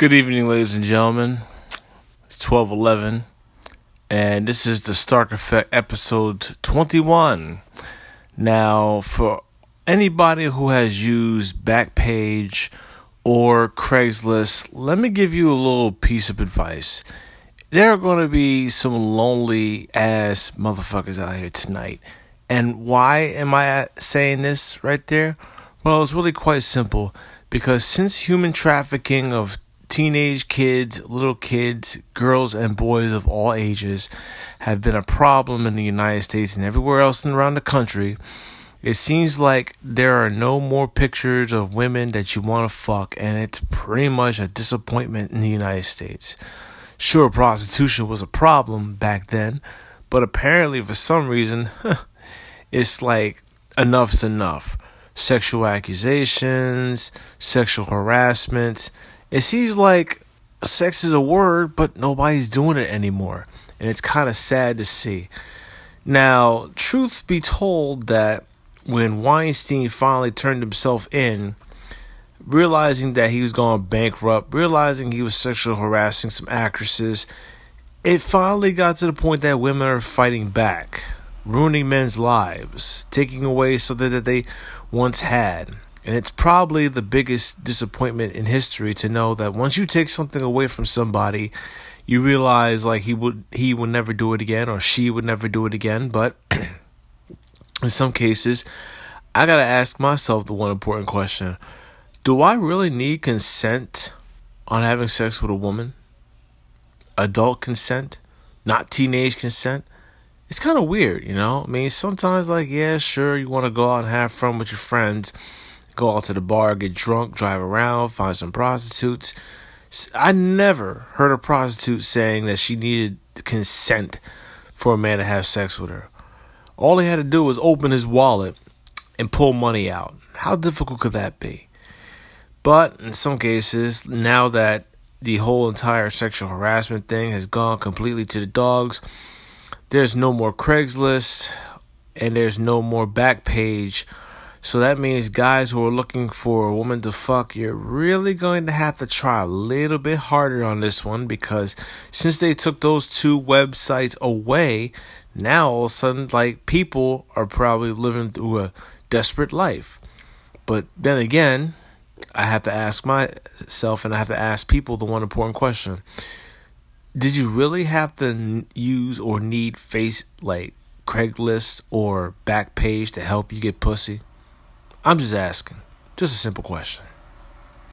Good evening, ladies and gentlemen. It's 1211, and this is the Stark Effect episode 21. Now, for anybody who has used Backpage or Craigslist, let me give you a little piece of advice. There are going to be some lonely ass motherfuckers out here tonight. And why am I saying this right there? Well, it's really quite simple because since human trafficking of teenage kids, little kids, girls, and boys of all ages have been a problem in the United States and everywhere else around the country. It seems like there are no more pictures of women that you want to fuck, and it's pretty much a disappointment in the United States. Sure, prostitution was a problem back then, but apparently, for some reason, it's like enough's enough. Sexual accusations, sexual harassment, it seems like sex is a word, but nobody's doing it anymore. And it's kind of sad to see. Now, truth be told, that when Weinstein finally turned himself in, realizing that he was going bankrupt, realizing he was sexually harassing some actresses, it finally got to the point that women are fighting back, ruining men's lives, taking away something that they once had. And it's probably the biggest disappointment in history to know that once you take something away from somebody, you realize like he would he would never do it again or she would never do it again. But in some cases, I gotta ask myself the one important question: Do I really need consent on having sex with a woman? Adult consent, not teenage consent. It's kind of weird, you know. I mean, sometimes like yeah, sure, you want to go out and have fun with your friends go out to the bar, get drunk, drive around, find some prostitutes. I never heard a prostitute saying that she needed consent for a man to have sex with her. All he had to do was open his wallet and pull money out. How difficult could that be? But in some cases, now that the whole entire sexual harassment thing has gone completely to the dogs, there's no more Craigslist and there's no more Backpage so that means guys who are looking for a woman to fuck, you're really going to have to try a little bit harder on this one because since they took those two websites away, now all of a sudden, like, people are probably living through a desperate life. But then again, I have to ask myself and I have to ask people the one important question. Did you really have to use or need face like Craigslist or Backpage to help you get pussy? I'm just asking. Just a simple question.